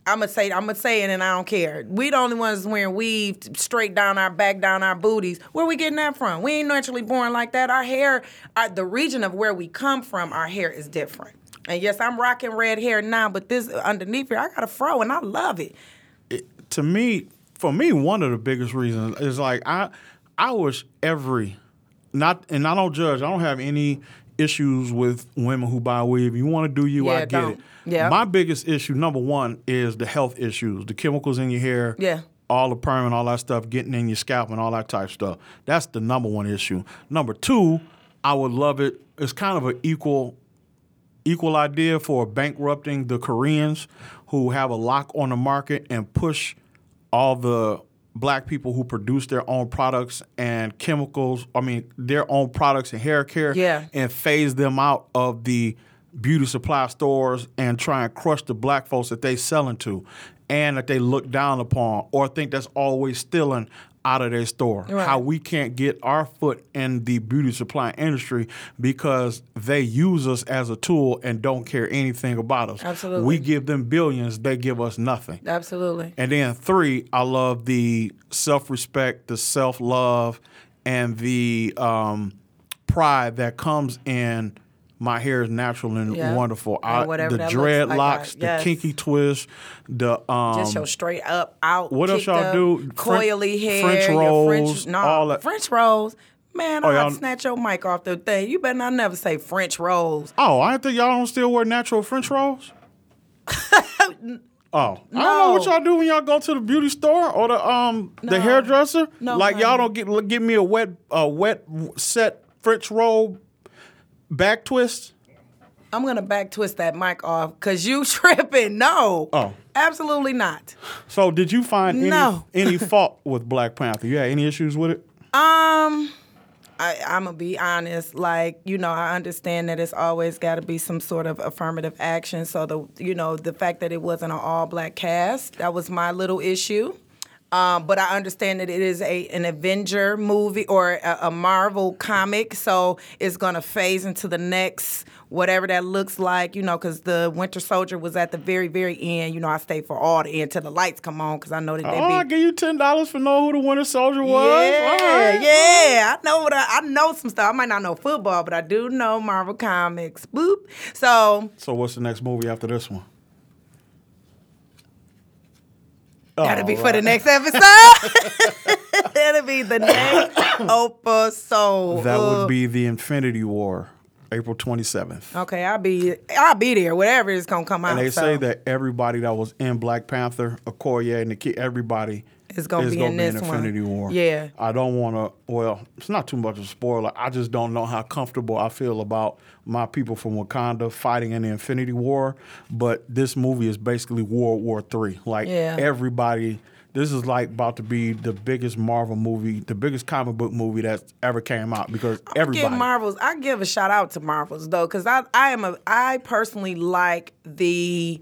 I'm gonna say I'm gonna say it, and I don't care. We the only ones wearing weave straight down our back, down our booties. Where we getting that from? We ain't naturally born like that. Our hair, our, the region of where we come from, our hair is different. And yes, I'm rocking red hair now, but this uh, underneath here, I got a fro, and I love it. to me, for me, one of the biggest reasons is like I, I wish every, not and I don't judge. I don't have any issues with women who buy weave. You want to do you, I get don't. it. Yeah. My biggest issue, number one, is the health issues, the chemicals in your hair. Yeah. All the perm and all that stuff getting in your scalp and all that type stuff. That's the number one issue. Number two, I would love it. It's kind of an equal equal idea for bankrupting the Koreans who have a lock on the market and push all the black people who produce their own products and chemicals, I mean, their own products and hair care, Yeah. and phase them out of the beauty supply stores and try and crush the black folks that they selling to and that they look down upon or think that's always stealing out of their store. Right. How we can't get our foot in the beauty supply industry because they use us as a tool and don't care anything about us. Absolutely. We give them billions, they give us nothing. Absolutely. And then three, I love the self respect, the self love, and the um, pride that comes in my hair is natural and Yeah. wonderful. Or whatever the that looks like dreadlocks, the Yes. kinky twist, the um, Just your straight up, out. what else y'all up, do? Coily hair, French rolls, French, no, that- French rolls. Man, Oh, I'll snatch your mic off the thing. You better not never say French rolls. Oh, I think y'all don't still wear natural French rolls. Oh, I don't know what y'all do when y'all go to the beauty store or the um the hairdresser. No, like y'all don't get give me a wet a wet set French roll back twist. I'm gonna back twist that mic off because you tripping. No. Oh. Absolutely not. So did you find any No. any fault with Black Panther? You had any issues with it? Um, I, I'm gonna be honest. Like you know, I understand that it's always got to be some sort of affirmative action. So the you know the fact that it wasn't an all black cast that was my little issue. Um, but I understand that it is a an Avenger movie or a, a Marvel comic, so it's gonna phase into the next whatever that looks like. You know, because the Winter Soldier was at the very very end. You know, I stayed for all the end till the lights come on because I know that they Oh, be I give you ten dollars for know who the Winter Soldier was. yeah, right. yeah. I know what I, I know some stuff. I might not know football, but I do know Marvel comics. Boop. So So what's the next movie after this one? That'll be All for the next episode. that'll be the next soul That Uh, would be the Infinity War, April twenty seventh. Okay, I'll be I'll be there. Whatever is gonna come out. And they so. say that everybody that was in Black Panther, Okoye kid, everybody It's gonna be gonna in be in this one. Infinity War. Yeah. I don't want to. Well, it's not too much of a spoiler. I just don't know how comfortable I feel about my people from Wakanda fighting in the Infinity War. But this movie is basically World War Three. Like Yeah. everybody. This is like about to be the biggest Marvel movie, the biggest comic book movie that's ever came out because everybody. Give Marvels. I give a shout out to Marvels though, because I I am a I personally like the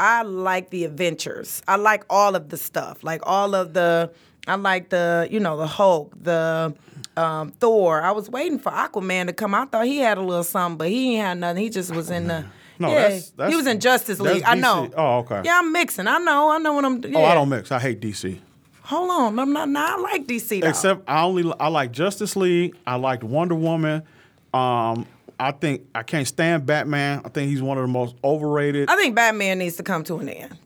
I like the adventures. I like all of the stuff, like all of the I like the, you know, the Hulk, the um, Thor. I was waiting for Aquaman to come. I thought he had a little something, but he ain't had nothing. He just was in the. No, yeah, that's- that's- he was in Justice League. I know. Oh, okay. Yeah, I'm mixing. I know. I know what I'm. Yeah. Oh, I don't mix. I hate DC. Hold on. I'm not. Nah, I like DC though. Except I only I like Justice League. I liked Wonder Woman. Um, I think I can't stand Batman. I think he's one of the most overrated. I think Batman needs to come to an end.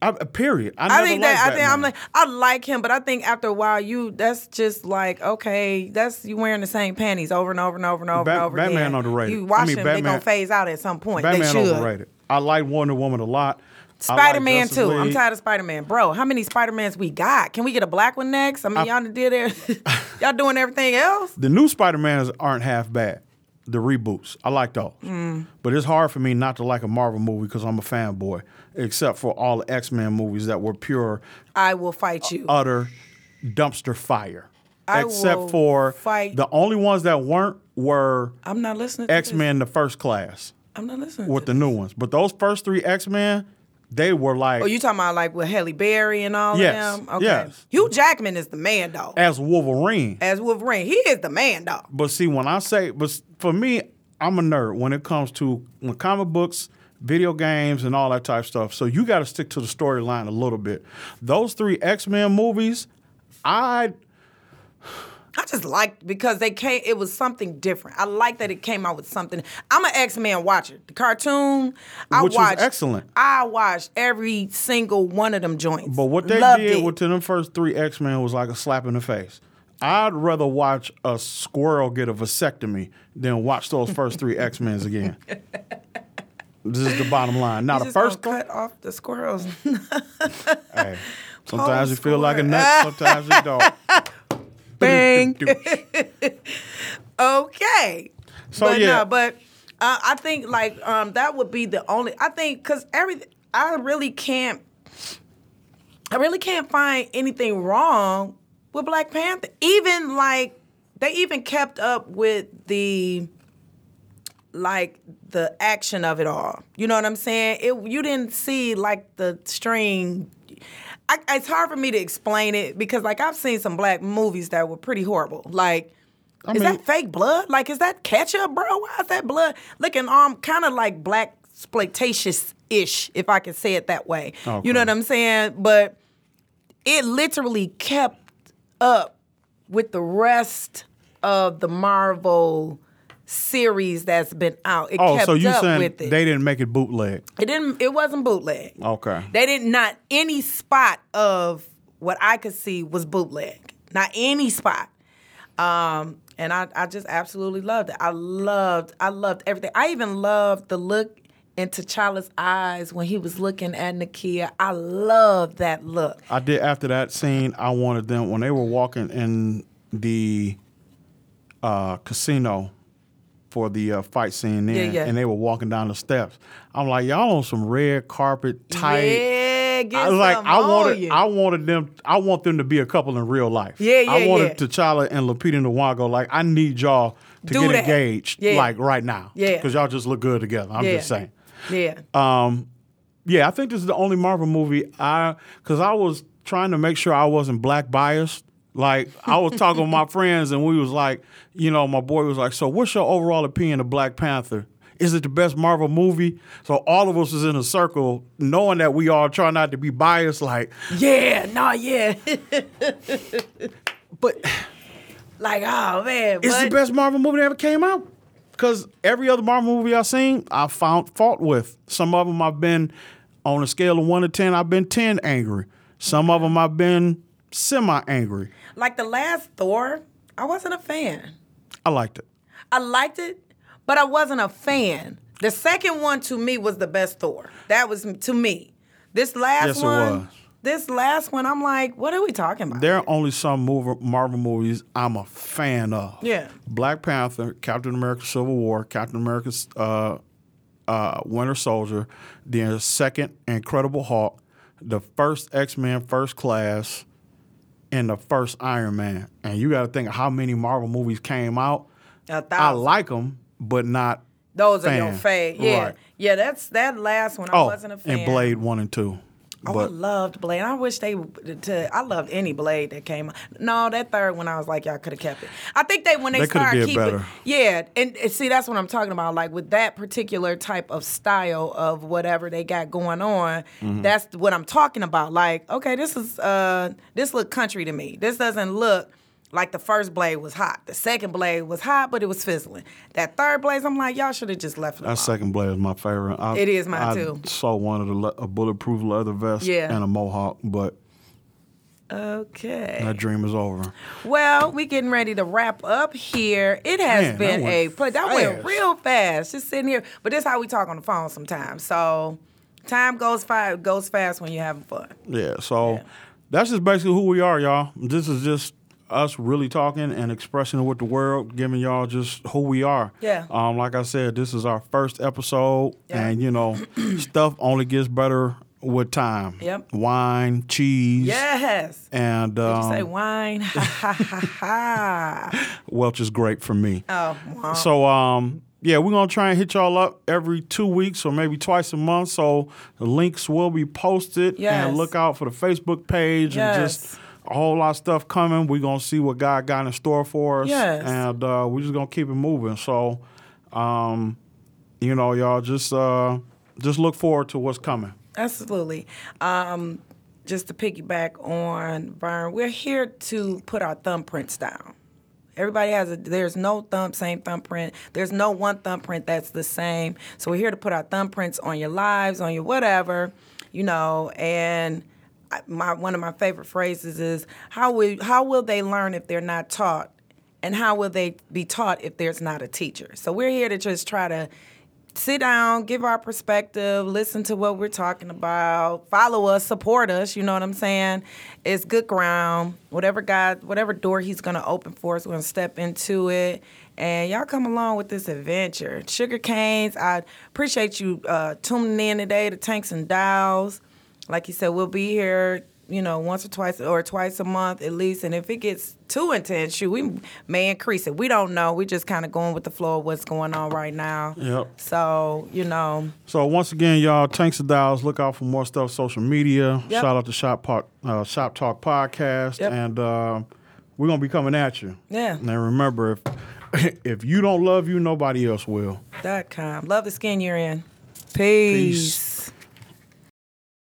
I, uh, period. I, I never think that I think I'm Batman. like I like him, but I think after a while you that's just like okay, that's you wearing the same panties over and over and over and over Bat- and over Batman again. underrated. You I watch mean, them, they Batman- gonna phase out at some point. Batman they should. overrated. I like Wonder Woman a lot. Spider Man Justice too. I'm tired of Spider Man, bro. How many Spider Mans we got? Can we get a black one next? I mean, y'all did it. y'all doing everything else. The new Spider Mans aren't half bad. The reboots, I like those. Mm. But it's hard for me not to like a Marvel movie because I'm a fanboy. Except for all the X Men movies that were pure, I will fight you. utter dumpster fire. I Except for fight- the only ones that weren't were I'm not listening. X Men, the first class. I'm not listening. with the new ones. But those first three X Men, they were like Oh, you talking about like with Halle Berry and all Yes, of them? Okay. yes. Hugh Jackman is the man, dog. as Wolverine. As Wolverine, he is the man, dog. But see, when I say, but for me, I'm a nerd when it comes to when comic books, video games, and all that type of stuff. So you got to stick to the storyline a little bit. Those three X Men movies, I I just liked because they came. It was something different. I like that it came out with something. I'm an X Men watcher. The cartoon, I Which was watched. excellent. I watched every single one of them joints. but what they Loved did it. with them first three X Men was like a slap in the face. I'd rather watch a squirrel get a vasectomy than watch those first three X Men's again. This is the bottom line. Now You the first cut off the squirrels. Hey, sometimes you feel like a nut, sometimes you don't. Bang. okay. So, but yeah. no, but uh, I think like um, that would be the only. I think because everything, I really can't. I really can't find anything wrong with Black Panther. Even like they even kept up with the like the action of it all. You know what I'm saying? It you didn't see like the string. I, it's hard for me to explain it because like I've seen some black movies that were pretty horrible. Like, is mean- that fake blood? Like, is that ketchup, bro? Why is that blood looking um kind of like black exploitatious ish, if I can say it that way? You know what I'm saying? But it literally kept up with the rest of the Marvel series that's been out. It Oh, kept so you saying with it. they didn't make it bootleg? it didn't. It wasn't bootleg. Okay. They did not not any spot of what I could see was bootleg. Not any spot. Um, and I, I just absolutely loved it. I loved, I loved everything. I even loved the look in T'Challa's eyes when he was looking at Nakia. I loved that look. I did after that scene. I wanted them when they were walking in the uh, casino for the uh, fight scene there, Yeah, yeah. and they were walking down the steps. I'm like, y'all on some red carpet, tight. Yeah, get I was like, I wanted, you. I wanted them, I want them to be a couple in real life. Yeah, yeah, I wanted yeah. T'Challa and Lupita Nyong'o. Like, I need y'all to Do get that. engaged, Yeah. like right now. Yeah. because y'all just look good together. I'm yeah. just saying. Yeah. Um, yeah, I think this is the only Marvel movie I because I was trying to make sure I wasn't black biased. Like I was talking with my friends and we was like, you know, my boy was like, "So what's your overall opinion of Black Panther? Is it the best Marvel movie?" So all of us is in a circle, knowing that we all try not to be biased. Like, yeah, no, yeah. but like, oh man. it's the best Marvel movie that ever came out. Because every other Marvel movie I've seen, I found fault with. Some of them I've been on a scale of one to ten. I've been ten angry. Some of them I've been semi angry. Like the last Thor, I wasn't a fan. I liked it. I liked it, but I wasn't a fan. The second one to me was the best Thor. That was to me. This last Yes, it one, was. this last one, I'm like, what are we talking about? There are only some Marvel movies I'm a fan of. Yeah. Black Panther, Captain America: Civil War, Captain America: uh, uh, Winter Soldier, the second Incredible Hulk, the first X Men First Class, and the first Iron Man. And you got to think of how many Marvel movies came out. A I like them, but not. Those are your fan. fave. Yeah, Right. yeah. That's that last one. I Oh, wasn't a fan. and Blade one and two. Oh, I But loved Blade. I wish they to. I loved any Blade that came. out. No, that third one I was like, y'all could have kept it. I think they when they, They started keeping, better. yeah, and, and see that's what I'm talking about. Like with that particular type of style of whatever they got going on, Mm-hmm. that's what I'm talking about. Like, okay, this is uh, this look country to me. This doesn't look. Like the first blade was hot, the second blade was hot, but it was fizzling. That third blade, I'm like, y'all should have just left it. that alone. second blade is my favorite. I, It is mine, I too. Saw one of the le- a bulletproof leather vest Yeah. and a mohawk, but Okay. that dream is over. Well, we getting ready to wrap up here. It has Man, been a but that went real fast. Just sitting here, but this is how we talk on the phone sometimes. So time goes fast goes fast when you're having fun. Yeah, so Yeah. that's just basically who we are, y'all. This is just us really talking and expressing it with the world, giving y'all just who we are. Yeah. Um, like I said, this is our first episode, Yeah. and you know, stuff only gets better with time. Yep. Wine, cheese, Yes. and Did you say um, wine? Ha ha ha ha. Welch is great for me. Oh, wow. So um yeah, we're gonna try and hit y'all up every two weeks or maybe twice a month. So the links will be posted Yes. and look out for the Facebook page and just Yes. A whole lot of stuff coming. We're gonna see what God got in store for us. Yes. And uh, we're just gonna keep it moving. So um, you know, y'all just uh just look forward to what's coming. Absolutely. Um, just to piggyback on Vern, we're here to put our thumbprints down. Everybody has a there's no thumb same thumbprint. There's no one thumbprint that's the same. So we're here to put our thumbprints on your lives, on your whatever, you know, and my one of my favorite phrases is how will how will they learn if they're not taught? And how will they be taught if there's not a teacher? So we're here to just try to sit down, give our perspective, listen to what we're talking about, follow us, support us. You know what I'm saying? It's good ground. Whatever God, whatever door He's gonna open for us, we're gonna step into it. And y'all come along with this adventure. Sugar Canes, I appreciate you uh, tuning in today to Tanks and Dials. Like you said, we'll be here, you know, once or twice or twice a month at least. And if it gets too intense, shoot, we may increase it. We don't know. We just kind of going with the flow of what's going on right now. Yep. So, you know, So once again, y'all, tanks and dials. Look out for more stuff. Social media. Yep. Shout out to Shop Park, uh, Shop Talk podcast, Yep. and uh, we're gonna be coming at you. Yeah. And remember, if if you don't love you, nobody else will. dot com. Love the skin you're in. Peace. Peace.